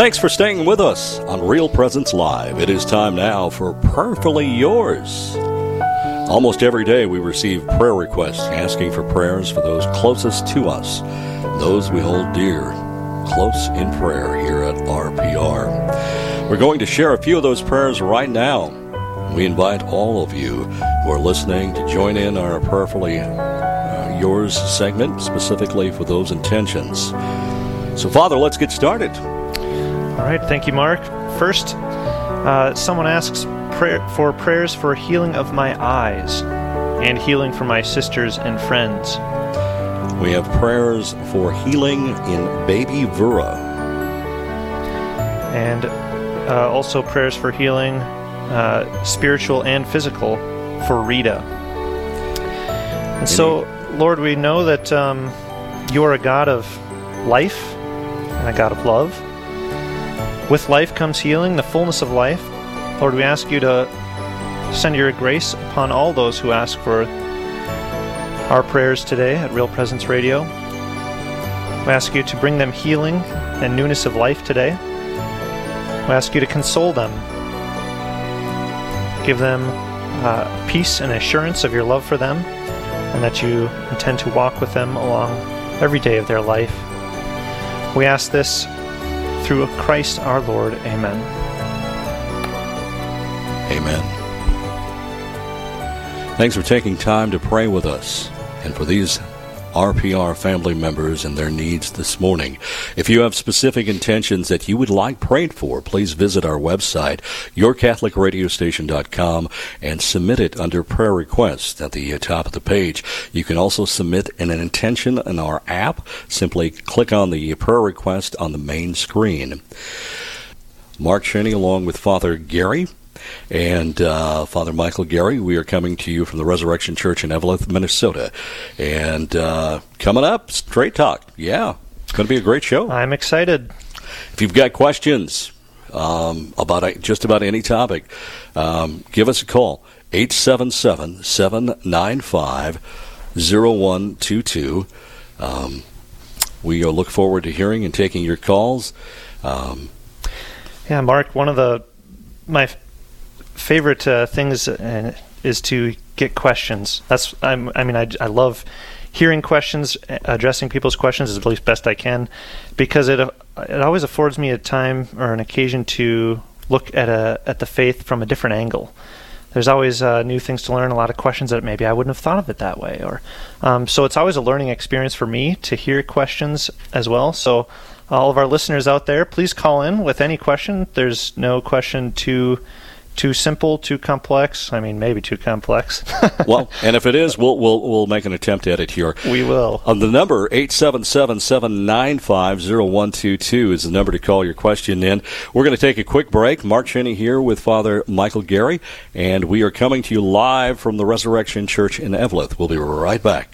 Thanks for staying with us on Real Presence Live. It is time now for Prayerfully Yours. Almost every day we receive prayer requests asking for prayers for those closest to us, those we hold dear, close in prayer here at RPR. We're going to share a few of those prayers right now. We invite all of you who are listening to join in our Prayerfully uh, Yours segment, specifically for those intentions. So, Father, let's get started. All right, thank you, Mark. First, uh, someone asks prayer, for prayers for healing of my eyes and healing for my sisters and friends. We have prayers for healing in baby Vera. And uh, also prayers for healing, uh, spiritual and physical, for Rita. And so, Lord, we know that um, you are a God of life and a God of love. With life comes healing, the fullness of life. Lord, we ask you to send your grace upon all those who ask for our prayers today at Real Presence Radio. We ask you to bring them healing and newness of life today. We ask you to console them, give them uh, peace and assurance of your love for them, and that you intend to walk with them along every day of their life. We ask this through Christ our Lord. Amen. Amen. Thanks for taking time to pray with us and for these RPR family members and their needs this morning. If you have specific intentions that you would like prayed for, please visit our website, yourcatholicradiostation.com, and submit it under prayer requests at the top of the page. You can also submit an intention in our app. Simply click on the prayer request on the main screen. Mark Cheney along with Father Gary and uh, Father Michael Gary. We are coming to you from the Resurrection Church in Eveleth, Minnesota. And uh, coming up, Straight Talk. Yeah, it's going to be a great show. I'm excited. If you've got questions um, about just about any topic, um, give us a call 877 795 0122. Um, we look forward to hearing and taking your calls. Um, yeah, Mark, one of the my favorite uh, things uh, is to get questions. That's I'm, I mean I, I love hearing questions, addressing people's questions as least best I can, because it it always affords me a time or an occasion to look at a at the faith from a different angle. There's always uh, new things to learn, a lot of questions that maybe I wouldn't have thought of it that way, or um, so it's always a learning experience for me to hear questions as well. So all of our listeners out there, please call in with any question. There's no question too too simple, too complex. I mean, maybe too complex. well, and if it is, we'll we'll we'll make an attempt at it here. We will. On the number eight seven seven seven nine five zero one two two is the number to call your question in. We're going to take a quick break. Mark Cheney here with Father Michael Gary, and we are coming to you live from the Resurrection Church in Eveleth. We'll be right back.